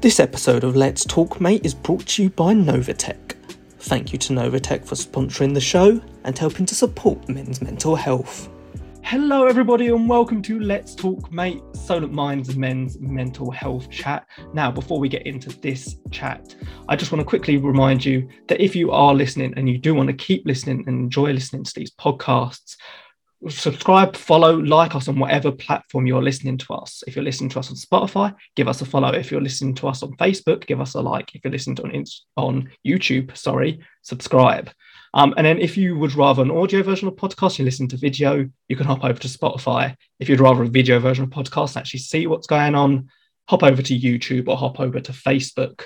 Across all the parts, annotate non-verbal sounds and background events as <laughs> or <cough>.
This episode of Let's Talk Mate is brought to you by Novatech. Thank you to Novatech for sponsoring the show and helping to support men's mental health. Hello, everybody, and welcome to Let's Talk Mate, Solent Minds Men's Mental Health Chat. Now, before we get into this chat, I just want to quickly remind you that if you are listening and you do want to keep listening and enjoy listening to these podcasts, subscribe, follow, like us on whatever platform you're listening to us. If you're listening to us on Spotify, give us a follow. If you're listening to us on Facebook, give us a like. If you're listening to on, on YouTube, sorry, subscribe. Um, and then if you would rather an audio version of podcast, you listen to video, you can hop over to Spotify. If you'd rather a video version of podcast, and actually see what's going on, hop over to YouTube or hop over to Facebook.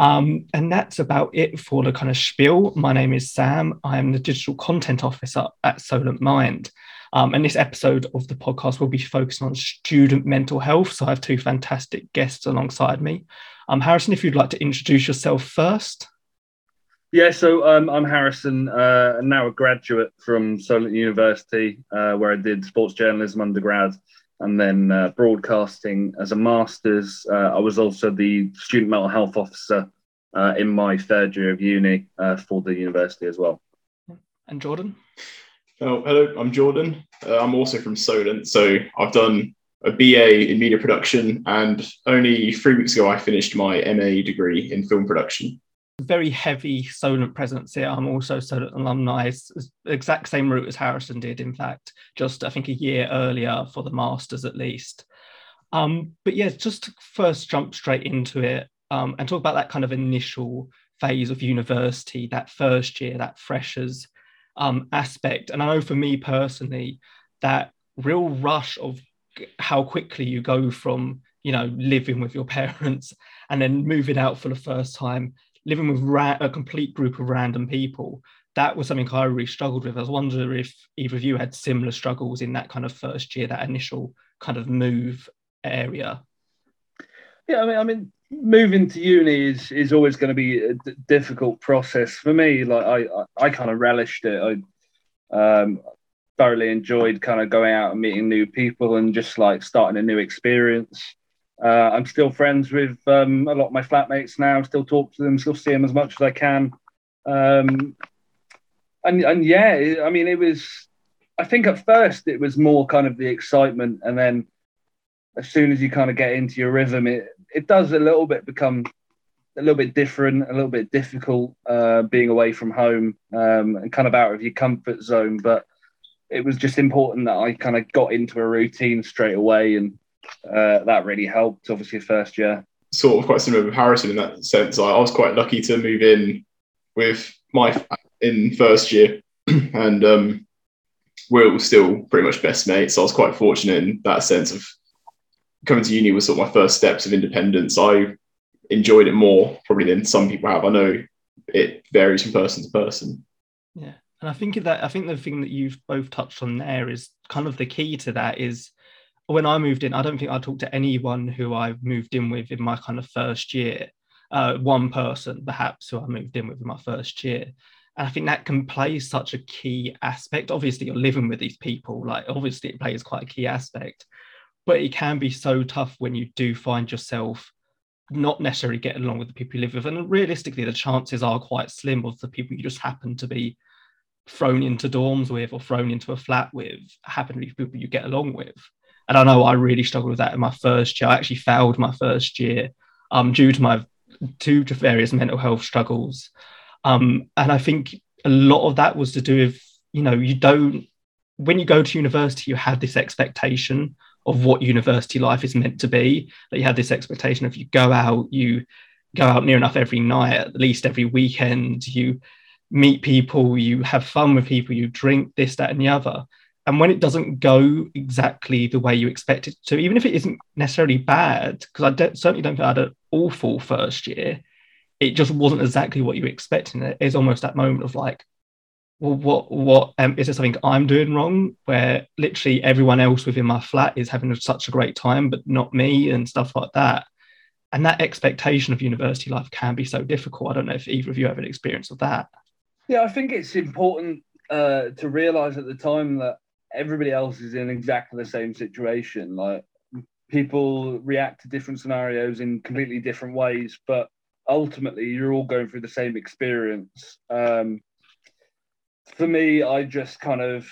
Um, and that's about it for the kind of spiel. My name is Sam. I am the digital content officer at Solent Mind. Um, and this episode of the podcast will be focusing on student mental health. So I have two fantastic guests alongside me. Um, Harrison, if you'd like to introduce yourself first. Yeah, so um, I'm Harrison, uh, now a graduate from Solent University, uh, where I did sports journalism undergrad and then uh, broadcasting as a master's. Uh, I was also the student mental health officer uh, in my third year of uni uh, for the university as well. And Jordan? Oh, hello, I'm Jordan. I'm also from Solent, so I've done a BA in media production, and only three weeks ago I finished my MA degree in film production very heavy Solent presence here. I'm also Solent alumni, exact same route as Harrison did, in fact, just I think a year earlier for the Masters at least. Um, but yeah, just to first jump straight into it um, and talk about that kind of initial phase of university, that first year, that freshers um, aspect. And I know for me personally, that real rush of how quickly you go from you know living with your <laughs> parents and then moving out for the first time living with ra- a complete group of random people, that was something I really struggled with. I was wondering if either of you had similar struggles in that kind of first year, that initial kind of move area. Yeah, I mean, I mean, moving to uni is is always going to be a d- difficult process for me. Like I, I, I kind of relished it. I um, thoroughly enjoyed kind of going out and meeting new people and just like starting a new experience. Uh, I'm still friends with um, a lot of my flatmates now. Still talk to them. Still see them as much as I can. Um, and and yeah, I mean, it was. I think at first it was more kind of the excitement, and then as soon as you kind of get into your rhythm, it it does a little bit become a little bit different, a little bit difficult uh, being away from home um, and kind of out of your comfort zone. But it was just important that I kind of got into a routine straight away and uh, that really helped. Obviously, first year. Sort of quite similar with Harrison in that sense. I, I was quite lucky to move in with my in first year, <clears throat> and um, we're still pretty much best mates. So I was quite fortunate in that sense of coming to uni was sort of my first steps of independence. I enjoyed it more probably than some people have. I know it varies from person to person. Yeah. And I think that I think the thing that you've both touched on there is kind of the key to that is when I moved in, I don't think I talked to anyone who I moved in with in my kind of first year. Uh, one person, perhaps, who I moved in with in my first year. And I think that can play such a key aspect. Obviously, you're living with these people, like, obviously, it plays quite a key aspect. But it can be so tough when you do find yourself not necessarily getting along with the people you live with. And realistically, the chances are quite slim of the people you just happen to be thrown into dorms with or thrown into a flat with happen to be people you get along with. And I know I really struggled with that in my first year. I actually failed my first year um, due to my two to various mental health struggles. Um, and I think a lot of that was to do with, you know, you don't, when you go to university, you have this expectation of what university life is meant to be. That you have this expectation of you go out, you go out near enough every night, at least every weekend, you meet people, you have fun with people, you drink this, that, and the other and when it doesn't go exactly the way you expect it to, even if it isn't necessarily bad, because I don't, certainly don't think I had an awful first year, it just wasn't exactly what you were expecting. It is almost that moment of like, well, what, what um, is there something I'm doing wrong? Where literally everyone else within my flat is having such a great time, but not me, and stuff like that. And that expectation of university life can be so difficult. I don't know if either of you have an experience of that. Yeah, I think it's important uh, to realize at the time that everybody else is in exactly the same situation. Like people react to different scenarios in completely different ways, but ultimately you're all going through the same experience. Um, for me, I just kind of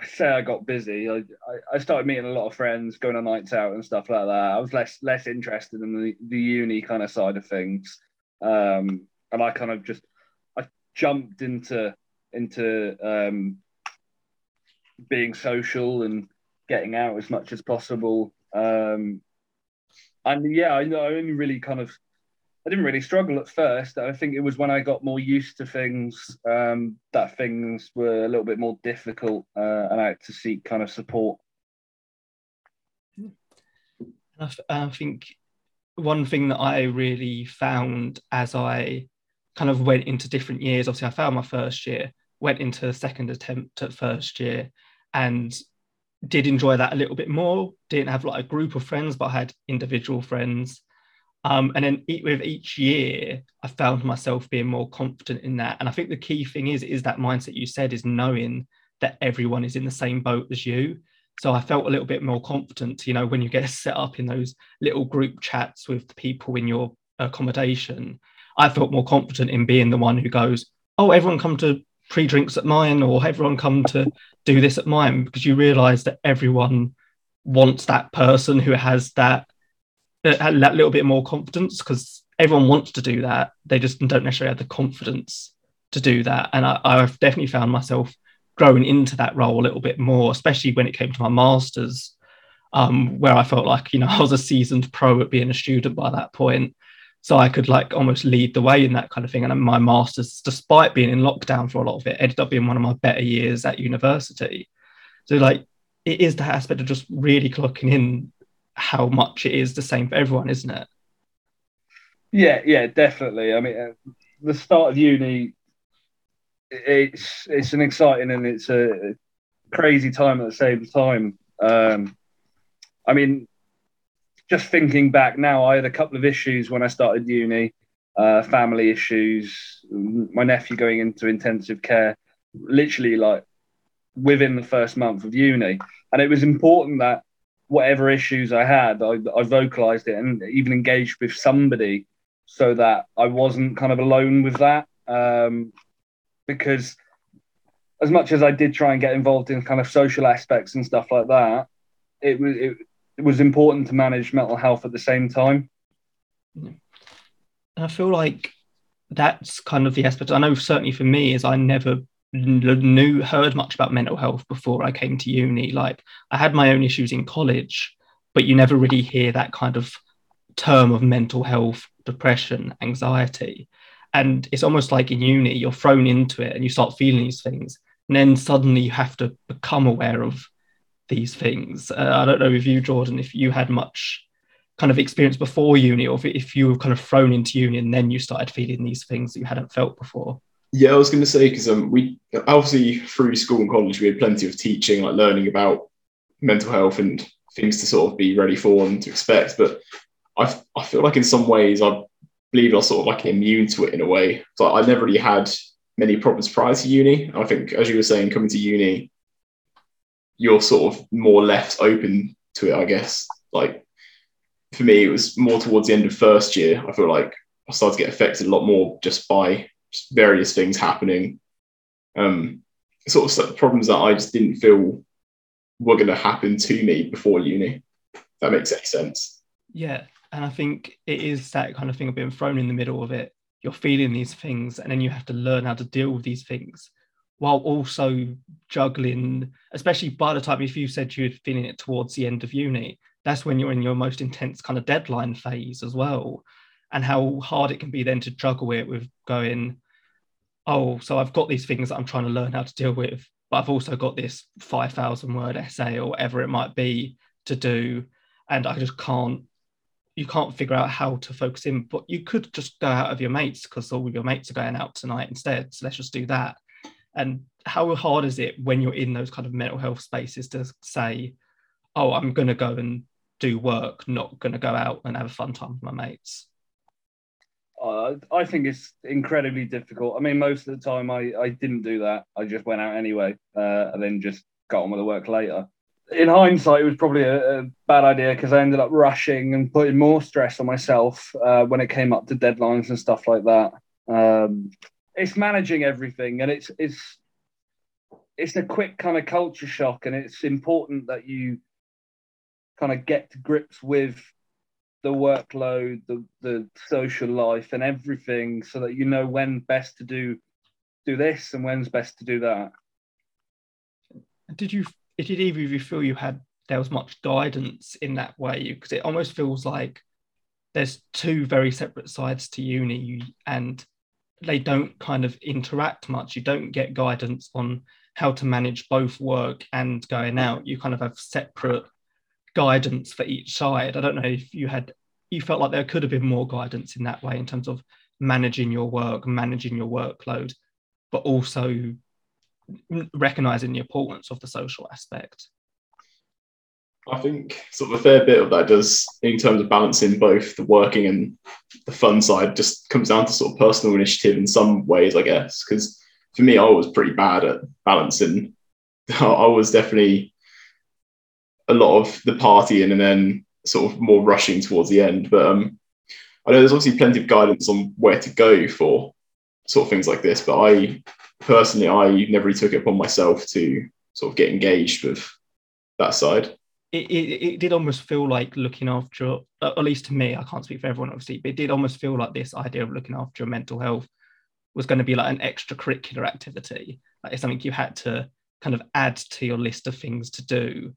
I say I got busy. I, I, started meeting a lot of friends, going on nights out and stuff like that. I was less less interested in the, the uni kind of side of things, um, and I kind of just I jumped into into um, being social and getting out as much as possible. Um, and yeah, I, I only really kind of I didn't really struggle at first. I think it was when I got more used to things um, that things were a little bit more difficult, uh, and I had to seek kind of support. I, I think one thing that I really found as I kind of went into different years. Obviously, I failed my first year, went into a second attempt at first year, and did enjoy that a little bit more. Didn't have like a group of friends, but I had individual friends. Um, and then with each year, I found myself being more confident in that. And I think the key thing is is that mindset you said is knowing that everyone is in the same boat as you. So I felt a little bit more confident, you know, when you get <laughs> set up in those little group chats with the people in your accommodation. I felt more confident in being the one who goes, "Oh, everyone come to pre-drinks at mine, or everyone come to do this at mine," because you realise that everyone wants that person who has that that little bit more confidence because everyone wants to do that. They just don't necessarily have the confidence to do that. And I, I've definitely found myself growing into that role a little bit more, especially when it came to my masters, um, where I felt like you know <laughs> I was a seasoned pro at being a student by that point, so I could like almost lead the way in that kind of thing. And my masters, despite being in lockdown for a lot of it, ended up being one of my better years at university. So like it is that aspect of just really clocking in how much it is the same for everyone, isn't it? Yeah, yeah, definitely. I mean, uh, the start of uni, it's it's an exciting and it's a crazy time at the same time. Um, I mean, just thinking back now, I had a couple of issues when I started uni, uh, family issues, my nephew going into intensive care, literally like within the first month of uni, and it was important that whatever issues I had, I, I vocalized it and even engaged with somebody so that I wasn't kind of alone with that. Um, because as much as I did try and get involved in kind of social aspects and stuff like that, it was it, it was important to manage mental health at the same time. I feel like that's kind of the aspect. I know certainly for me is I never knew heard much about mental health before I came to uni. Like I had my own issues in college, but you never really hear that kind of term of mental health, depression, anxiety. And it's almost like in uni, you're thrown into it and you start feeling these things. And then suddenly you have to become aware of these things. Uh, I don't know if you, Jordan, if you had much kind of experience before uni or if you were kind of thrown into uni and then you started feeling these things that you hadn't felt before. Yeah, I was going to say because um, we obviously through school and college we had plenty of teaching, like learning about mental health and things to sort of be ready for and to expect. But I, I feel like in some ways I believe I was sort of like immune to it in a way. So I never really had many problems prior to uni. I think, as you were saying, coming to uni, you're sort of more left open to it. I guess like for me, it was more towards the end of first year. I feel like I started to get affected a lot more just by various things happening. Um, sort of problems that I just didn't feel were going to happen to me before uni. that makes any sense. Yeah, and I think it is that kind of thing of being thrown in the middle of it. You're feeling these things, and then you have to learn how to deal with these things while also juggling, especially by the time if you said you're feeling it towards the end of uni, that's when you're in your most intense kind of deadline phase as well. And how hard it can be then to juggle it with going, oh, so I've got these things that I'm trying to learn how to deal with, but I've also got this 5,000 word essay or whatever it might be to do. And I just can't, you can't figure out how to focus in, but you could just go out of your mates because all of your mates are going out tonight instead. So let's just do that. And how hard is it when you're in those kind of mental health spaces to say, oh, I'm going to go and do work, not going to go out and have a fun time with my mates? Uh, I think it's incredibly difficult. I mean, most of the time I, I didn't do that. I just went out anyway uh, and then just got on with the work later. in hindsight, it was probably a, a bad idea because I ended up rushing and putting more stress on myself uh, when it came up to deadlines and stuff like that. Um, it's managing everything, and it's it's it's a quick kind of culture shock, and it's important that you kind of get to grips with the workload, the the social life, and everything, so that you know when best to do do this and when's best to do that. Did you? Did either of you feel you had there was much guidance in that way? Because it almost feels like there's two very separate sides to uni, and they don't kind of interact much. You don't get guidance on how to manage both work and going mm-hmm. out. You kind of have separate guidance for each side. I don't know if you had you felt like there could have been more guidance in that way in terms of managing your work, managing your workload, but also recognizing the importance of the social aspect. I think sort of a fair bit of that does, in terms of balancing both the working and the fun side, just comes down to sort of personal initiative in some ways, I guess. Because for me, I was pretty bad at balancing. <laughs> I was definitely a lot of the partying and then sort of more rushing towards the end. But um, I know there's obviously plenty of guidance on where to go for sort of things like this. But I personally, I never really took it upon myself to sort of get engaged with that side it, it, it did almost feel like looking after, at least to me, I can't speak for everyone obviously, but it did almost feel like this idea of looking after your mental health was going to be like an extracurricular activity. Like it's something you had to kind of add to your list of things to do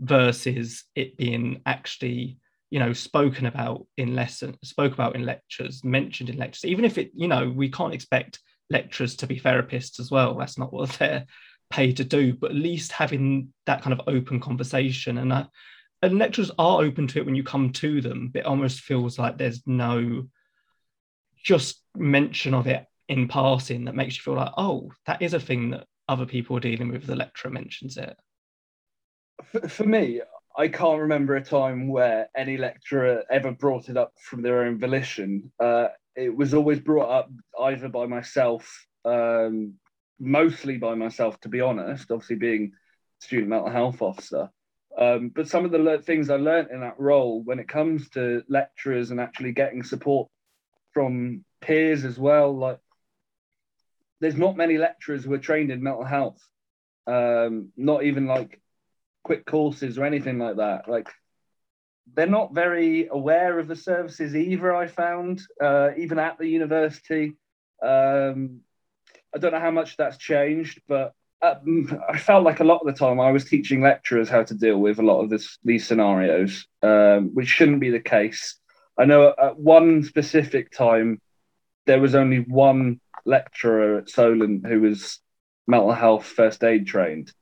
versus it being actually you know spoken about in lesson spoke about in lectures mentioned in lectures even if it you know we can't expect lecturers to be therapists as well that's not what <laughs> they're pay to do, but at least having that kind of open conversation and that, and lecturers are open to it when you come to them. But it almost feels like there's no just mention of it in passing that makes you feel like, oh, that is a thing that other people are dealing with. The lecturer mentions it. For, for me, I can't remember a time where any lecturer ever brought it up from their own volition. Uh, it was always brought up either by myself um, mostly by myself, to be honest, obviously being student mental health officer. Um, but some of the le- things I learned in that role when it comes to lecturers and actually getting support from peers as well, like there's not many lecturers who are trained in mental health, um, not even like quick courses or anything like that. Like they're not very aware of the services either. I found uh, even at the university. Um, I don't know how much that's changed, but uh, I felt like a lot of the time I was teaching lecturers how to deal with a lot of this, these scenarios, um, which shouldn't be the case. I know at one specific time there was only one lecturer at Solent who was mental health first aid trained,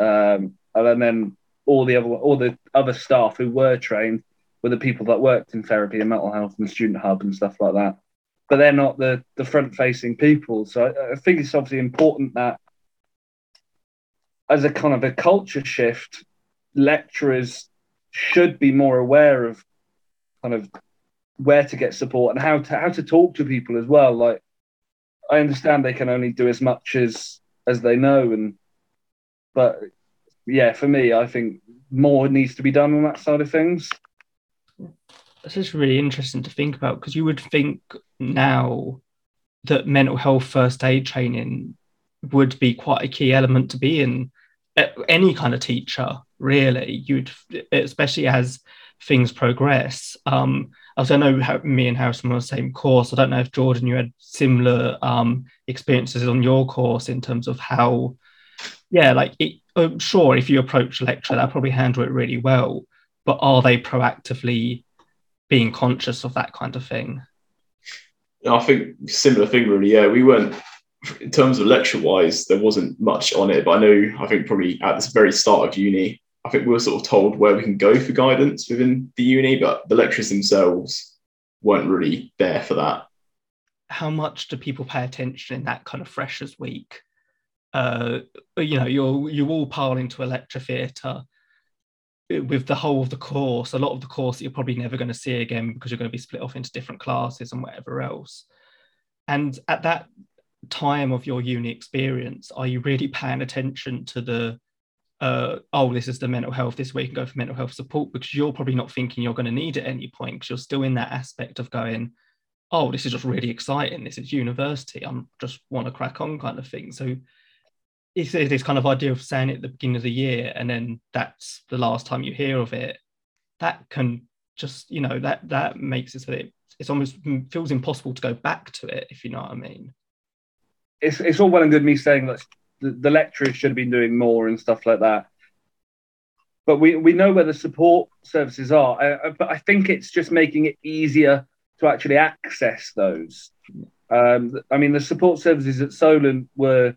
um, and then all the other all the other staff who were trained were the people that worked in therapy and mental health and student hub and stuff like that but they're not the the front facing people. So I, I, think it's obviously important that as a kind of a culture shift, lecturers should be more aware of kind of where to get support and how to how to talk to people as well. Like I understand they can only do as much as as they know, and but yeah, for me, I think more needs to be done on that side of things this is really interesting to think about because you would think now that mental health first aid training would be quite a key element to be in any kind of teacher really. You'd especially as things progress. Um I know how, me and Harrison were on the same course. I don't know if Jordan you had similar um experiences on your course in terms of how yeah like it, sure if you approach a lecture they'll probably handle it really well but are they proactively being conscious of that kind of thing. I think similar thing really. Yeah, we weren't in terms of lecture wise, there wasn't much on it, but I know I think probably at the very start of uni, I think we were sort of told where we can go for guidance within the uni, but the lecturers themselves weren't really there for that. How much do people pay attention in that kind of freshers week? Uh, you know, you're you all pile into a lecture theatre with the whole of the course, a lot of the course that you're probably never going to see again because you're going to be split off into different classes and whatever else. And at that time of your uni experience, are you really paying attention to the uh, oh, this is the mental health, this way you can go for mental health support because you're probably not thinking you're going to need it at any point because you're still in that aspect of going, oh, this is just really exciting. This is university. I'm just want to crack on kind of thing. So it's this kind of idea of saying it at the beginning of the year and then that's the last time you hear of it. That can just, you know, that that makes it so that it, it's almost feels impossible to go back to it, if you know what I mean. It's it's all well and good me saying that the, the lecturers should have been doing more and stuff like that. But we, we know where the support services are. I, but I think it's just making it easier to actually access those. Um, I mean, the support services at Solent were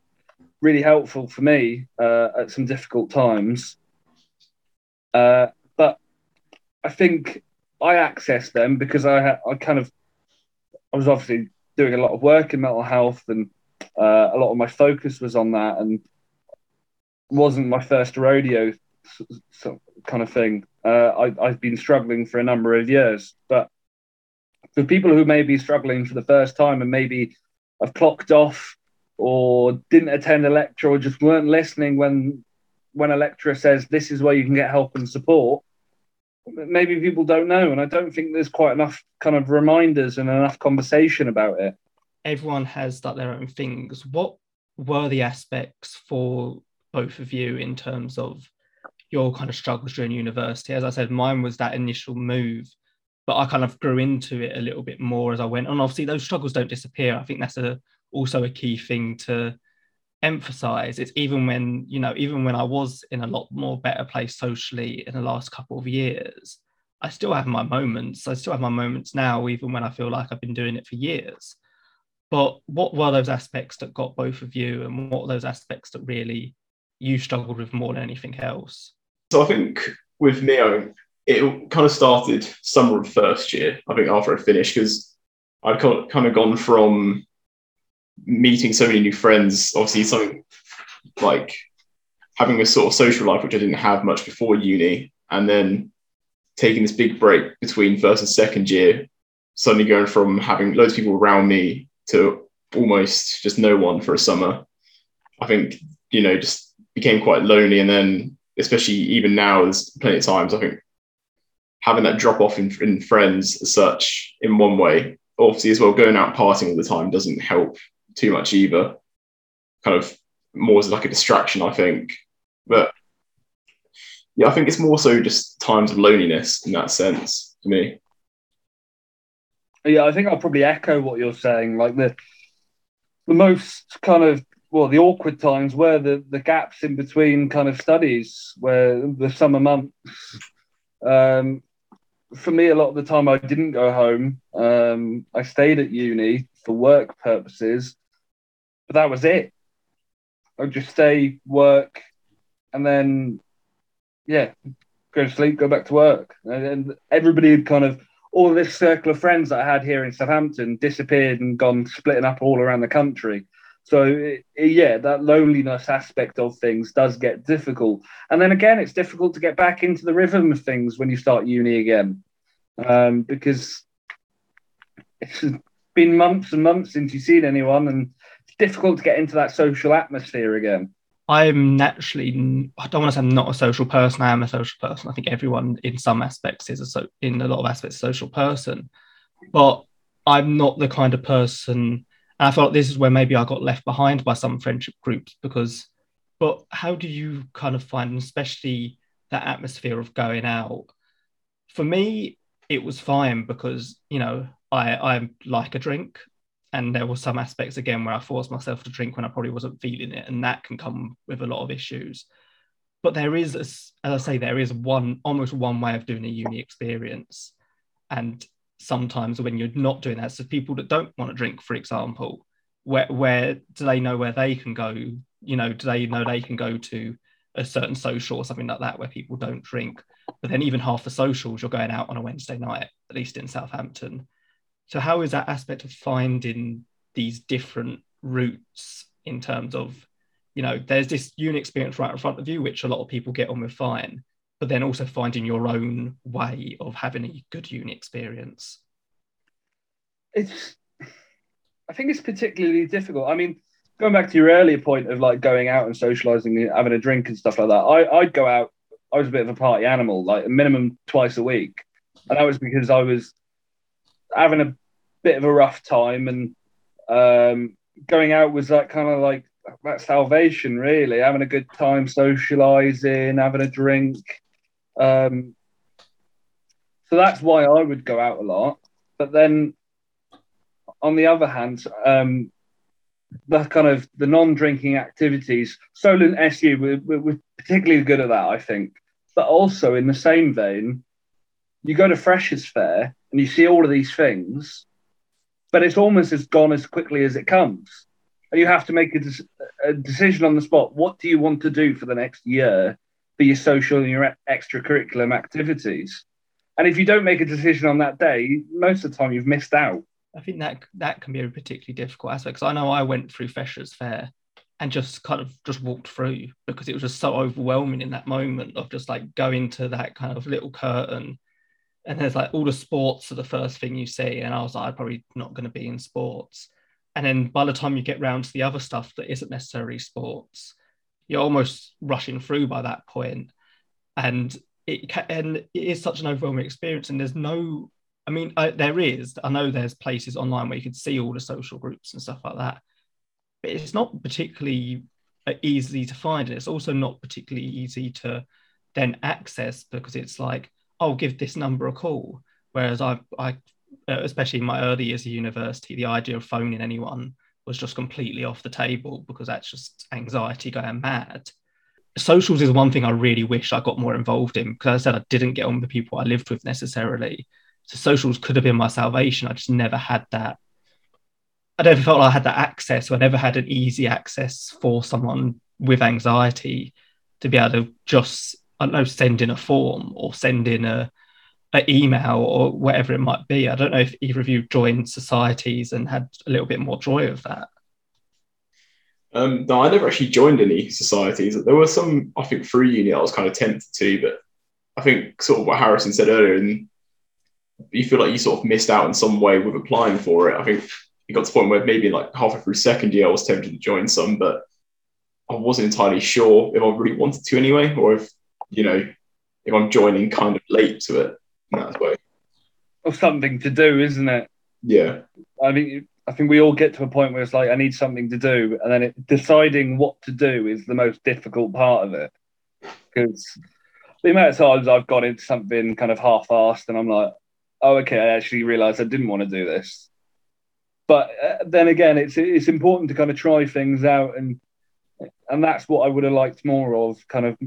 really helpful for me uh, at some difficult times. Uh, but I think I accessed them because I I kind of I was obviously doing a lot of work in mental health and uh, a lot of my focus was on that and wasn't my first rodeo kind of thing. Uh, I, have been struggling for a number of years, but for people who may be struggling for the first time and maybe have clocked off or didn't attend a lecture or just weren't listening when when a lecturer says this is where you can get help and support. Maybe people don't know and i don't think there's quite enough kind of reminders and enough conversation about it. Everyone has like their own things. What were the aspects for both of you in terms of your kind of struggles during university? As i said mine was that initial move but i kind of grew into it a little bit more as i went and obviously those struggles don't disappear. I think that's a also a key thing to emphasize it's even when you know even when i was in a lot more better place socially in the last couple of years i still have my moments. I still have my moments now even when i feel like i've been doing it for years. But what were those aspects that got both of you and what were those aspects that really you struggled with more than anything else? So i think with me it kind of started summer of first year i think after i finished because i'd kind of gone from meeting so many new friends, obviously something like having a sort of social life, which I didn't have much before uni, and then taking this big break between first and second year, suddenly going from having loads of people around me to almost just no one for a summer. I think, you know, just became quite lonely. And then, especially even now, there's plenty of times, I think having that drop off in, in friends as such, in one way, obviously, as well, going out partying all the time doesn't help too much either. Kind of more as like a distraction, I think. But yeah, I think it's more so just times of loneliness in that sense to me. Yeah, I think I'll probably echo what you're saying. Like the the most kind of well, the awkward times were the the gaps in between kind of studies, where the summer months. Um, for me, a lot of the time I didn't go home. Um, I stayed at uni for work purposes, but that was it. I'd just stay, work, and then, yeah, go to sleep, go back to work. And, and everybody had kind of, all this circle of friends that I had here in Southampton disappeared and gone splitting up all around the country. So, it, yeah, that loneliness aspect of things does get difficult. And then again, it's difficult to get back into the rhythm of things when you start uni again um, because it's been months and months since you've seen anyone and difficult to get into that social atmosphere again. I'm naturally, I don't want to say I'm not a social person. I am a social person. I think everyone in some aspects is a so, in a lot of aspects, a social person. But I'm not the kind of person, and I felt like this is where maybe I got left behind by some friendship groups because, but how do you kind of find, especially that atmosphere of going out? For me, it was fine because, you know, I, I like a drink and there were some aspects again where I forced myself to drink when I probably wasn't feeling it, and that can come with a lot of issues. But there is, a, as I say, there is one almost one way of doing a uni experience, and sometimes when you're not doing that, so people that don't want to drink, for example, where where do they know where they can go? You know, do they know they can go to a certain social or something like that where people don't drink? But then even half the socials, you're going out on a Wednesday night, at least in Southampton so how is that aspect of finding these different routes in terms of, you know, there's this uni experience right in front of you, which a lot of people get on with fine, but then also finding your own way of having a good uni experience? It's, I think it's particularly difficult. I mean, going back to your earlier point of like going out and socializing, and having a drink and stuff like that. I I'd go out. I was a bit of a party animal, like a minimum twice a week, and that was because I was having a bit of a rough time, and um, going out was that kind of like that salvation, really. Having a good time, socializing, having a drink. Um, so that's why I would go out a lot. But then, on the other hand, um, the kind of the non-drinking activities. Solent SU we're, we're, particularly good at that, I think. But also in the same vein, you go to Freshers Fair and you see all of these things, but it's almost as gone as quickly as it comes, and you have to make a, a decision on the spot. What do you want to do for the next year for your social and your extracurricular activities? And if you don't make a decision on that day, most of the time you've missed out. I think that that can be a particularly difficult aspect because I know I went through Freshers Fair and just kind of just walked through because it was just so overwhelming in that moment of just like going to that kind of little curtain and there's like all the sports are the first thing you see and I was like I'm probably not going to be in sports and then by the time you get round to the other stuff that isn't necessarily sports you're almost rushing through by that point and it can, and it is such an overwhelming experience and there's no I mean, I, there is. I know there's places online where you can see all the social groups and stuff like that, but it's not particularly uh, easy to find. And it's also not particularly easy to then access because it's like, oh, give this number a call. Whereas I, I, uh, especially in my early years of university, the idea of phoning anyone was just completely off the table because that's just anxiety going mad. Socials is one thing I really wish I got more involved in because I said I didn't get on with the people I lived with necessarily so socials could have been my salvation. I just never had that. I never felt like I had that access, or I never had an easy access for someone with anxiety to be able to just, I don't know, send in a form or send in a, a email or whatever it might be. I don't know if either of you joined societies and had a little bit more joy of that. Um, no, I never actually joined any societies. There were some, I think, through uni I was kind of tempted to, but I think sort of what Harrison said earlier in you feel like you sort of missed out in some way with applying for it. I think it got to the point where maybe like halfway through second year, I was tempted to join some, but I wasn't entirely sure if I really wanted to anyway, or if, you know, if I'm joining kind of late to it in that way. Or something to do, isn't it? Yeah. I mean, I think we all get to a point where it's like, I need something to do. And then it, deciding what to do is the most difficult part of it. Because the amount of times I've gone into something kind of half assed and I'm like, oh, okay, I actually realized I didn't want to do this. But uh, then again, it's it's important to kind of try things out, and and that's what I would have liked more of. Kind of,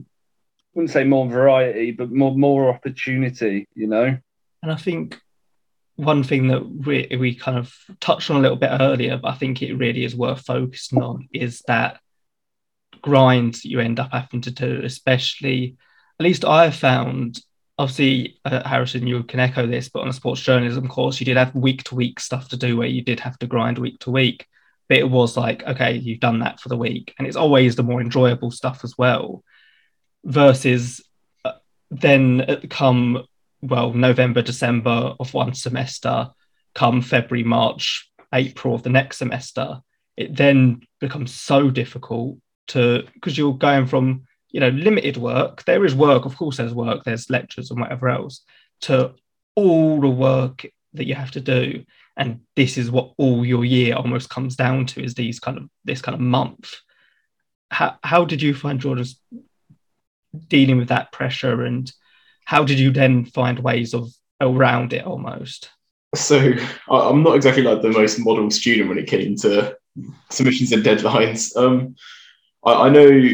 wouldn't say more variety, but more more opportunity. You know. And I think one thing that we, we kind of touched on a little bit earlier, but I think it really is worth focusing on is that grind you end up having to do, especially at least I found obviously, uh, Harrison, you can echo this, but on a sports journalism course, you did have week to week stuff to do where you did have to grind week to week. But it was like, okay, you've done that for the week. And it's always the more enjoyable stuff as well. Versus uh, then come, well, November, December of one semester, come February, March, April of the next semester, it then becomes so difficult to, because you're going from you know limited work there is work of course there's work there's lectures and whatever else to all the work that you have to do. And this is what all your year almost comes down to is these kind of this kind of month. How, how did you find Jordan's dealing with that pressure and how did you then find ways of around it almost? So i'm not exactly like the most model student when it came to submissions and deadlines. Um, I, I know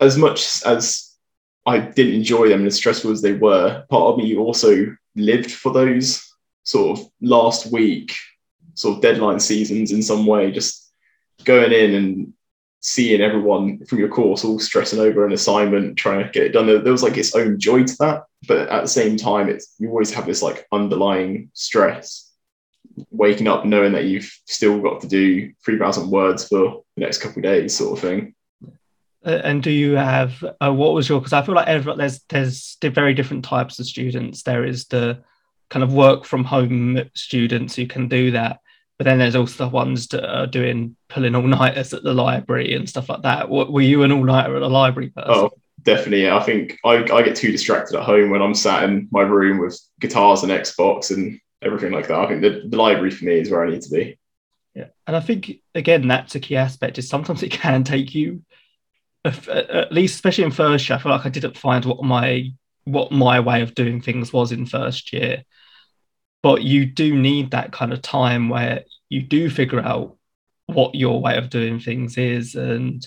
as much as I didn't enjoy them and as stressful as they were, part of me also lived for those sort of last week sort of deadline seasons in some way, just going in and seeing everyone from your course all stressing over an assignment, trying to get it done. There, was like its own joy to that, but at the same time, it's you always have this like underlying stress. Waking up knowing that you've still got to do three thousand words for the next couple of days, sort of thing. And do you have uh, what was your? Because I feel like every, there's there's very different types of students. There is the kind of work from home students who can do that, but then there's also the ones that are doing pulling all nighters at the library and stuff like that. What, were you an all nighter at the library person? Oh, definitely. Yeah. I think I, I get too distracted at home when I'm sat in my room with guitars and Xbox and everything like that. I think the, the library for me is where I need to be. Yeah, and I think again that's a key aspect. Is sometimes it can take you, at least especially in first year. I feel like I didn't find what my what my way of doing things was in first year but you do need that kind of time where you do figure out what your way of doing things is and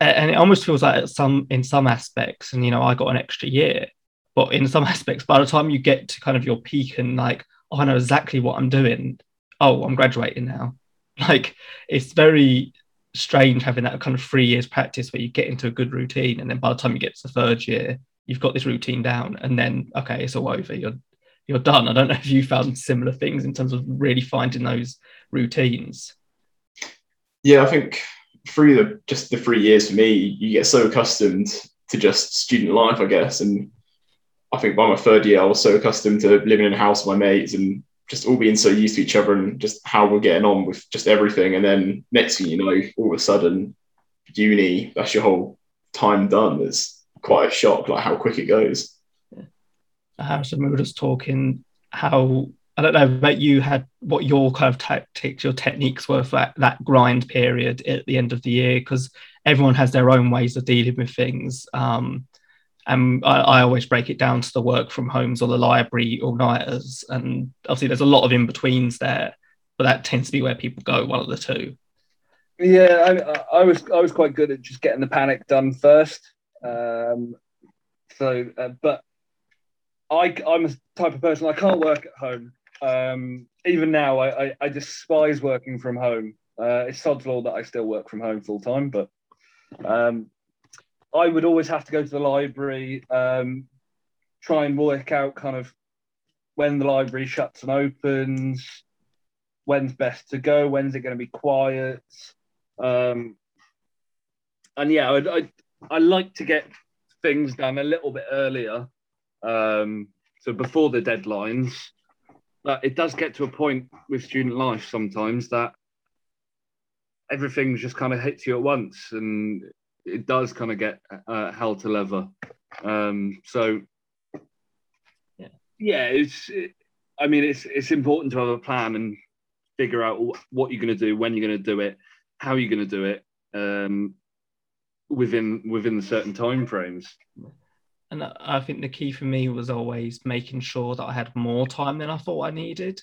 and it almost feels like some in some aspects and you know i got an extra year but in some <laughs> aspects by the time you get to kind of your peak and like oh, i know exactly what i'm doing oh i'm graduating now. <laughs> Like it's very strange having that kind of three years practice where you get into a good routine and then by the time you get to the third year you've got this routine down and then okay it's all over you're you're done. I don't know if you found similar things in terms of really finding those routines. Yeah, I think through the just the three years for me, you get so accustomed to just student life, I guess. And I think by my third year, I was so accustomed to living in a house with my mates and just all being so used to each other and just how we're getting on with just everything. And then next thing you know, all of a sudden, uni, that's your whole time done. It's quite a shock, like how quick it goes. Harrison, we were just talking how I don't know, about you had what your kind of tactics, your techniques were for that, that grind period at the end of the year, because everyone has their own ways of dealing with things. Um, and I, I, always break it down to the work from homes or the library all nighters. And obviously, there's a lot of in betweens there, but that tends to be where people go, one of the two. Yeah, I, I was I was quite good at just getting the panic done first. Um, so, uh, but I, I'm a type of person I can't work at home. Um, even now, I, I, I, despise working from home. Uh, it's sod's law that I still work from home full time, but um, I would always have to go to the library, um, try and work out kind of when the library shuts and opens, when's best to go, when's it going to be quiet. Um, and yeah, I, I, I like to get things done a little bit earlier um, so before the deadlines. But it does get to a point with student life sometimes that everything just kind of hits you at once, and it does kind of get uh, hell to leather. Um, so yeah, yeah, it's. It, I mean, it's it's important to have a plan and figure out what you're going to do, when you're going to do it, how you're going to do it, um, within within the certain time frames and I think the key for me was always making sure that I had more time than I thought I needed,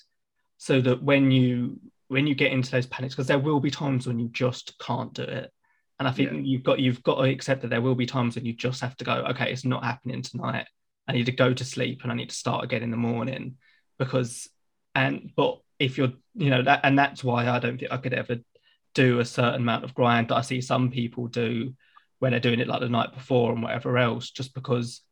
so that when you when you get into those panics, because there will be times when you just can't do it, and I think yeah. you've got you've got to accept that there will be times when you just have to go, okay, it's not happening tonight. I need to go to sleep and I need to start again in the morning, because and but if you're you know that and that's why I don't think I could ever do a certain amount of grind that I see some people do when they're doing it like the night before and whatever else, just because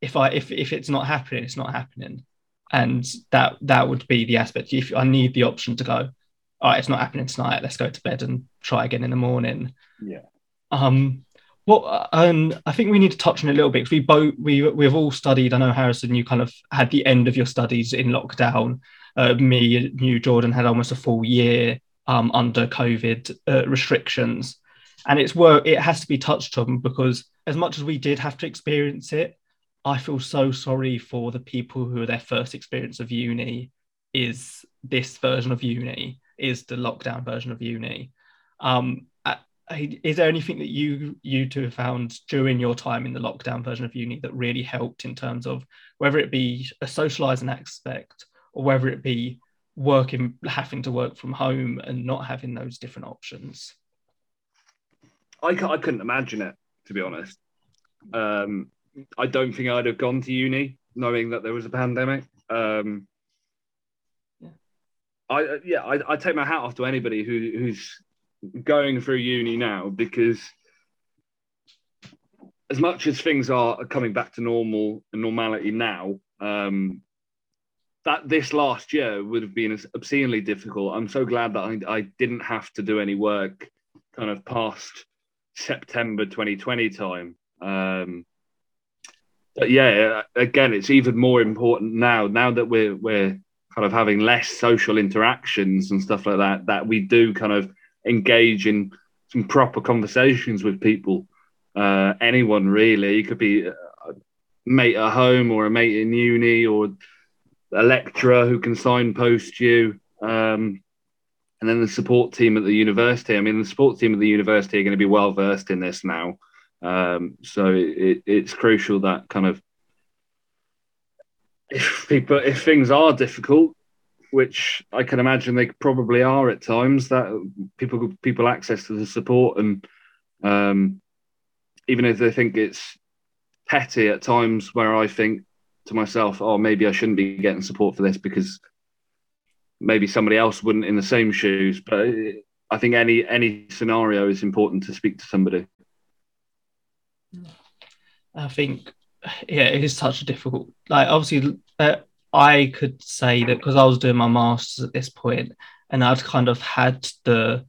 if I if if it's not happening, it's not happening. And that that would be the aspect. If I need the option to go, all right, it's not happening tonight, let's go to bed and try again in the morning. Yeah. Um well, and I think we need to touch on it a little bit because we both we we've all studied. I know Harrison, you kind of had the end of your studies in lockdown. Uh, me, you, Jordan, had almost a full year um, under COVID uh, restrictions and it's work it has to be touched on because as much as we did have to experience it i feel so sorry for the people who their first experience of uni is this version of uni is the lockdown version of uni. Um, is there anything that you you two have found during your time in the lockdown version of uni that really helped in terms of whether it be a socializing aspect or whether it be working having to work from home and not having those different options I, I couldn't imagine it, to be honest. Um, I don't think I'd have gone to uni knowing that there was a pandemic. Um, yeah. I uh, yeah, I, I take my hat off to anybody who, who's going through uni now because as much as things are coming back to normal and normality now, um, that this last year would have been obscenely difficult. I'm so glad that I, I didn't have to do any work kind of past September 2020 time. Um, but yeah, again, it's even more important now. Now that we're we're kind of having less social interactions and stuff like that, that we do kind of engage in some proper conversations with people. Uh, anyone really, it could be a mate at home or a mate in uni or a lecturer who can signpost you. Um, and then the support team at the university. I mean, the support team at the university are going to be well versed in this now. Um, so it, it's crucial that kind of if people if things are difficult, which I can imagine they probably are at times, that people people access to the support and um, even if they think it's petty at times, where I think to myself, oh, maybe I shouldn't be getting support for this because maybe somebody else wouldn't in the same shoes. But I think any any scenario is important to speak to somebody. I think yeah, it is such a difficult. Like obviously, uh, I could say that because I was doing my masters at this point, and I've kind of had the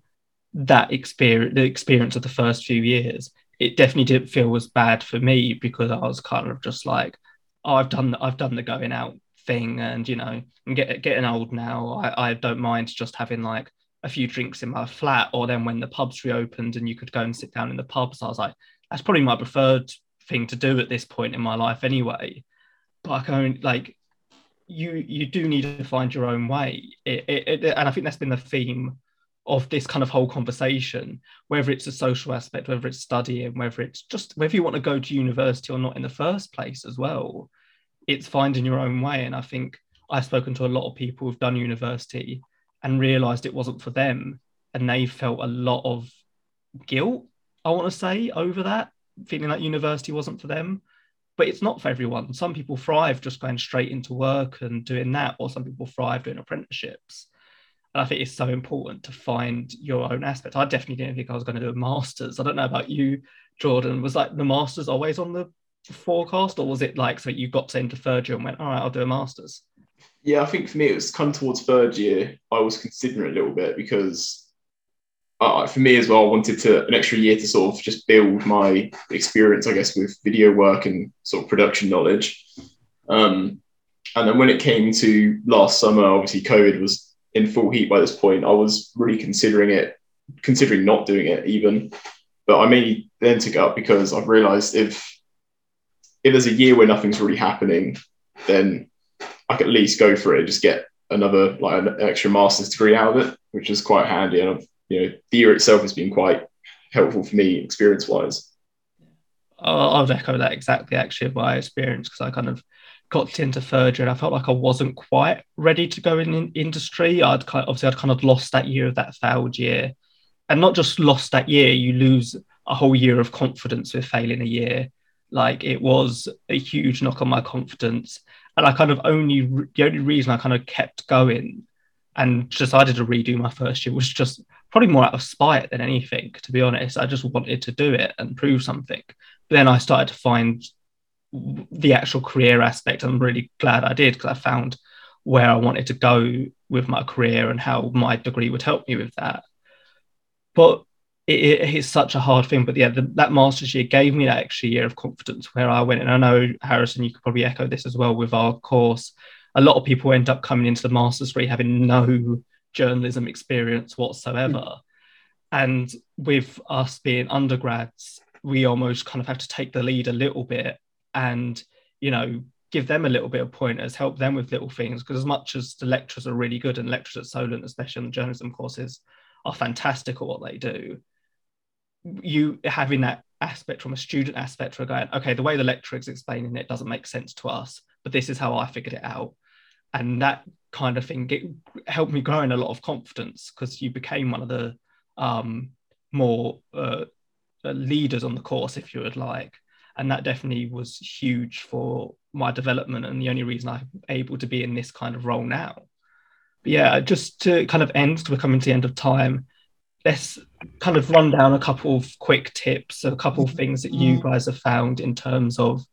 that experience, the experience of the first few years. It definitely didn't feel as bad for me because I was kind of just like, oh, I've done, the, I've done the going out thing, and you know, I'm get, getting old now. I, I don't mind just having like a few drinks in my flat, or then when the pubs reopened and you could go and sit down in the pubs, I was like, that's probably my preferred thing to do at this point in my life anyway. But I can like you you do need to find your own way. It, it, it, and I think that's been the theme of this kind of whole conversation, whether it's a social aspect, whether it's studying, whether it's just whether you want to go to university or not in the first place as well. It's finding your own way. And I think I've spoken to a lot of people who've done university and realized it wasn't for them. And they felt a lot of guilt, I want to say, over that feeling like university wasn't for them. But it's not for everyone. Some people thrive just going straight into work and doing that, or some people thrive doing apprenticeships. And I think it's so important to find your own aspect. I definitely didn't think I was going to do a master's. I don't know about you, Jordan. Was like the master's always on the forecast, or was it like so you got to into third year and went, all right, I'll do a master's? Yeah, I think for me it was come towards third year. I was considering a little bit because uh, for me as well, I wanted to an extra year to sort of just build my experience, I guess, with video work and sort of production knowledge. Um, and then when it came to last summer, obviously COVID was in full heat by this point. I was really considering it, considering not doing it even. But I mainly then took it up because I've realised if if there's a year where nothing's really happening, then I can at least go for it, and just get another like an extra master's degree out of it, which is quite handy. And I've you know, the year itself has been quite helpful for me experience wise. I would echo that exactly actually of my experience because I kind of got into third year and I felt like I wasn't quite ready to go in, in industry. I'd kind of, obviously I'd kind of lost that year of that failed year, and not just lost that year, you lose a whole year of confidence with failing a year. Like it was a huge knock on my confidence, and I kind of only the only reason I kind of kept going and decided to redo my first year was just probably more out of spite than anything, to be honest. I just wanted to do it and prove something. But then I started to find the actual career aspect. I'm really glad I did because I found where I wanted to go with my career and how my degree would help me with that. But it, it is such a hard thing. But yeah, the, that master's year gave me that extra year of confidence where I went. And I know, Harrison, you could probably echo this as well with our course. A lot of people end up coming into the master's degree having no journalism experience whatsoever. Mm. And with us being undergrads, we almost kind of have to take the lead a little bit and, you know, give them a little bit of pointers, help them with little things. Because as much as the lecturers are really good and lecturers at Solent, especially on the journalism courses, are fantastic at what they do, you having that aspect from a student aspect for going, okay, the way the lecturer is explaining it doesn't make sense to us, but this is how I figured it out and that kind of thing it helped me grow in a lot of confidence because you became one of the um, more uh, leaders on the course, if you would like. And that definitely was huge for my development and the only reason I'm able to be in this kind of role now. But yeah, just to kind of end, we're coming to the end of time. Let's kind of run down a couple of quick tips, a couple of things that you guys have found in terms of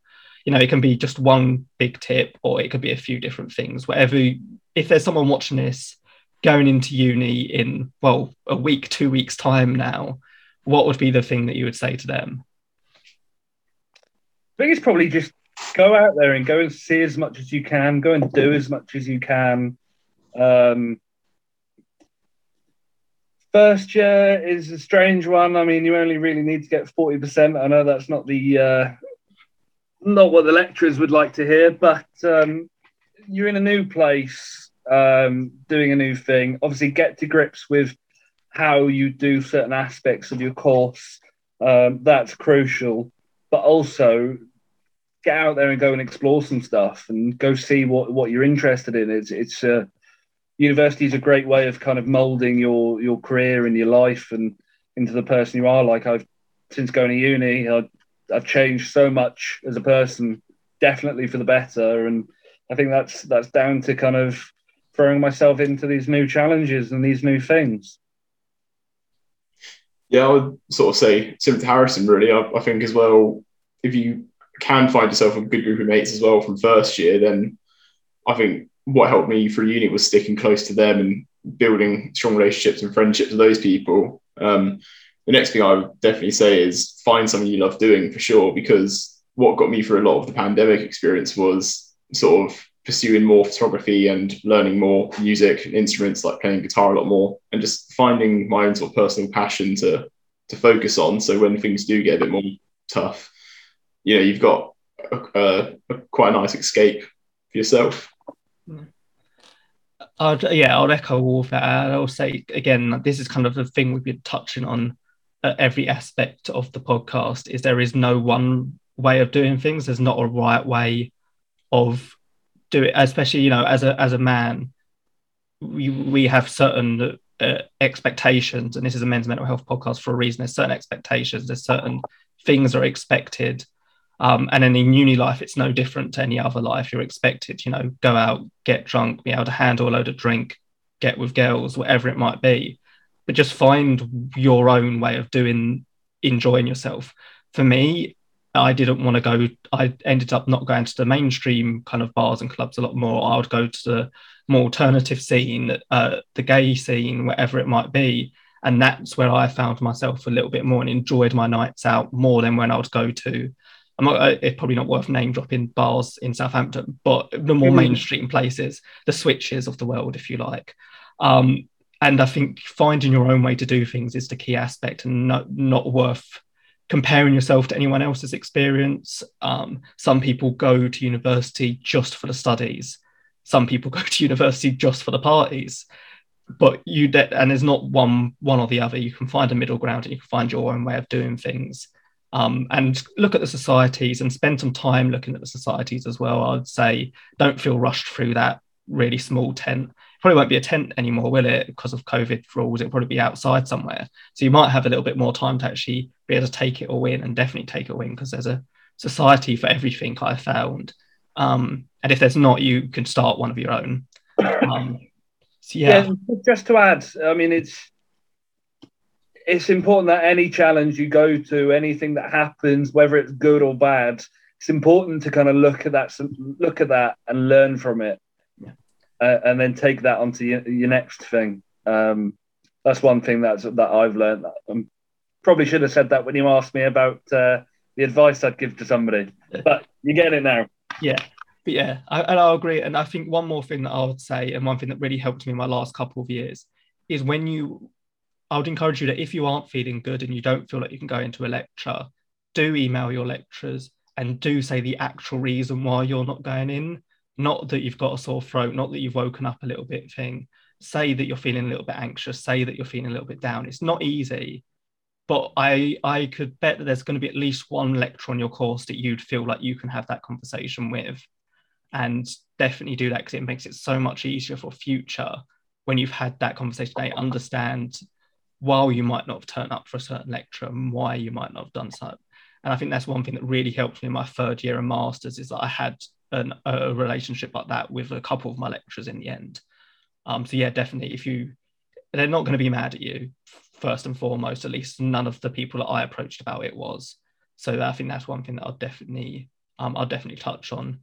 you know, it can be just one big tip or it could be a few different things. Whatever, if there's someone watching this going into uni in, well, a week, two weeks' time now, what would be the thing that you would say to them? I think it's probably just go out there and go and see as much as you can, go and do as much as you can. Um, first year is a strange one. I mean, you only really need to get forty percent. I know that's not the uh, not what the lecturers would like to hear, but um, you're in a new place, um, doing a new thing. Obviously, get to grips with how you do certain aspects of your course. Um, that's crucial, but also get out there and go and explore some stuff and go see what, what you're interested in. It's it's uh, university is a great way of kind of molding your your career and your life and into the person you are. Like I've since going to uni, I've, I've changed so much as a person, definitely for the better. And I think that's that's down to kind of throwing myself into these new challenges and these new things. Yeah, I would sort of say similar to Harrison, really. I, I think as well, if you can find yourself a good group of mates as well from first year, then I think what helped me through uni was sticking close to them and building strong relationships and friendships with those people. Um, the next thing I would definitely say is find something you love doing for sure, because what got me through a lot of the pandemic experience was sort of pursuing more photography and learning more music and instruments like playing guitar a lot more and just finding my own sort of personal passion to to focus on so when things do get a bit more tough you know you've got a, a, a quite a nice escape for yourself I'd, yeah, I'll echo all of that. I'll say again, this is kind of the thing we've been touching on at every aspect of the podcast. Is there is no one way of doing things. There's not a right way of do it, especially you know as a as a man. We we have certain uh, expectations, and this is a men's mental health podcast for a reason. There's certain expectations. There's certain things are expected um, and then in uni life, it's no different to any other life. You're expected, you know, go out, get drunk, be able to handle a load of drink, get with girls, whatever it might be. But just find your own way of doing, enjoying yourself. For me, I didn't want to go. I ended up not going to the mainstream kind of bars and clubs a lot more. I would go to the more alternative scene, uh, the gay scene, whatever it might be. And that's where I found myself a little bit more and enjoyed my nights out more than when I would go to not, uh, it's probably not worth name dropping bars in Southampton, but the more mm-hmm. mainstream places, the switches of the world, if you like. Um, and I think finding your own way to do things is the key aspect and not, not worth comparing yourself to anyone else's experience. Um, some people go to university just for the studies. Some people <laughs> go to university just for the parties. But you de- and there's not one one or the other. You can find a middle ground and you can find your own way of doing things um, and look at the societies and spend some time looking at the societies as well. I'd say don't feel rushed through that really small tent. Probably won't be a tent anymore, will it? Because of COVID rules, it'll probably be outside somewhere. So you might have a little bit more time to actually be able to take it all in and definitely take it all in because there's a society for everything I found. Um, and if there's not, you can start one of your own. <coughs> Um, so yeah. yeah. Just to add, I mean, it's it's important that any challenge you go to, anything that happens, whether it's good or bad, it's important to kind of look at that, look at that, and learn from it, yeah. uh, and then take that onto your, your next thing. Um, that's one thing that's that I've learned. That um, probably should have said that when you asked me about uh, the advice I'd give to somebody, but you get it now. Yeah. But yeah, I, and I agree. And I think one more thing that I would say, and one thing that really helped me in my last couple of years, is when you I would encourage you that if you aren't feeling good and you don't feel like you can go into a lecture, do email your lecturers and do say the actual reason why you're not going in. Not that you've got a sore throat, not that you've woken up a little bit thing. Say that you're feeling a little bit anxious, say that you're feeling a little bit down. It's not easy, but I I could bet that there's going to be at least one lecturer on your course that you'd feel like you can have that conversation with. And definitely do that because it makes it so much easier for future when you've had that conversation. They understand while you might not have turned up for a certain lecture and why you might not have done so. And I think that's one thing that really helped me in my third year of masters is that I had an, a relationship like that with a couple of my lecturers in the end. Um, so yeah, definitely, if you they're not going to be mad at you first and foremost. At least none of the people that I approached about it was. So I think that's one thing that I'll definitely um, I'll definitely touch on.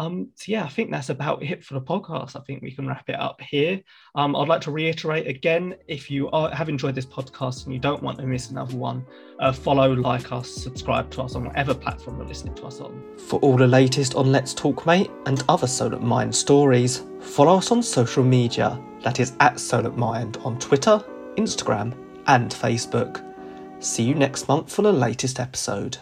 Um, so yeah, I think that's about it for the podcast. I think we can wrap it up here. Um, I'd like to reiterate again: if you are, have enjoyed this podcast and you don't want to miss another one, uh, follow, like us, subscribe to us on whatever platform you're listening to us on. For all the latest on Let's Talk Mate and other Solent Mind stories, follow us on social media. That is at Solent Mind on Twitter, Instagram, and Facebook. See you next month for the latest episode.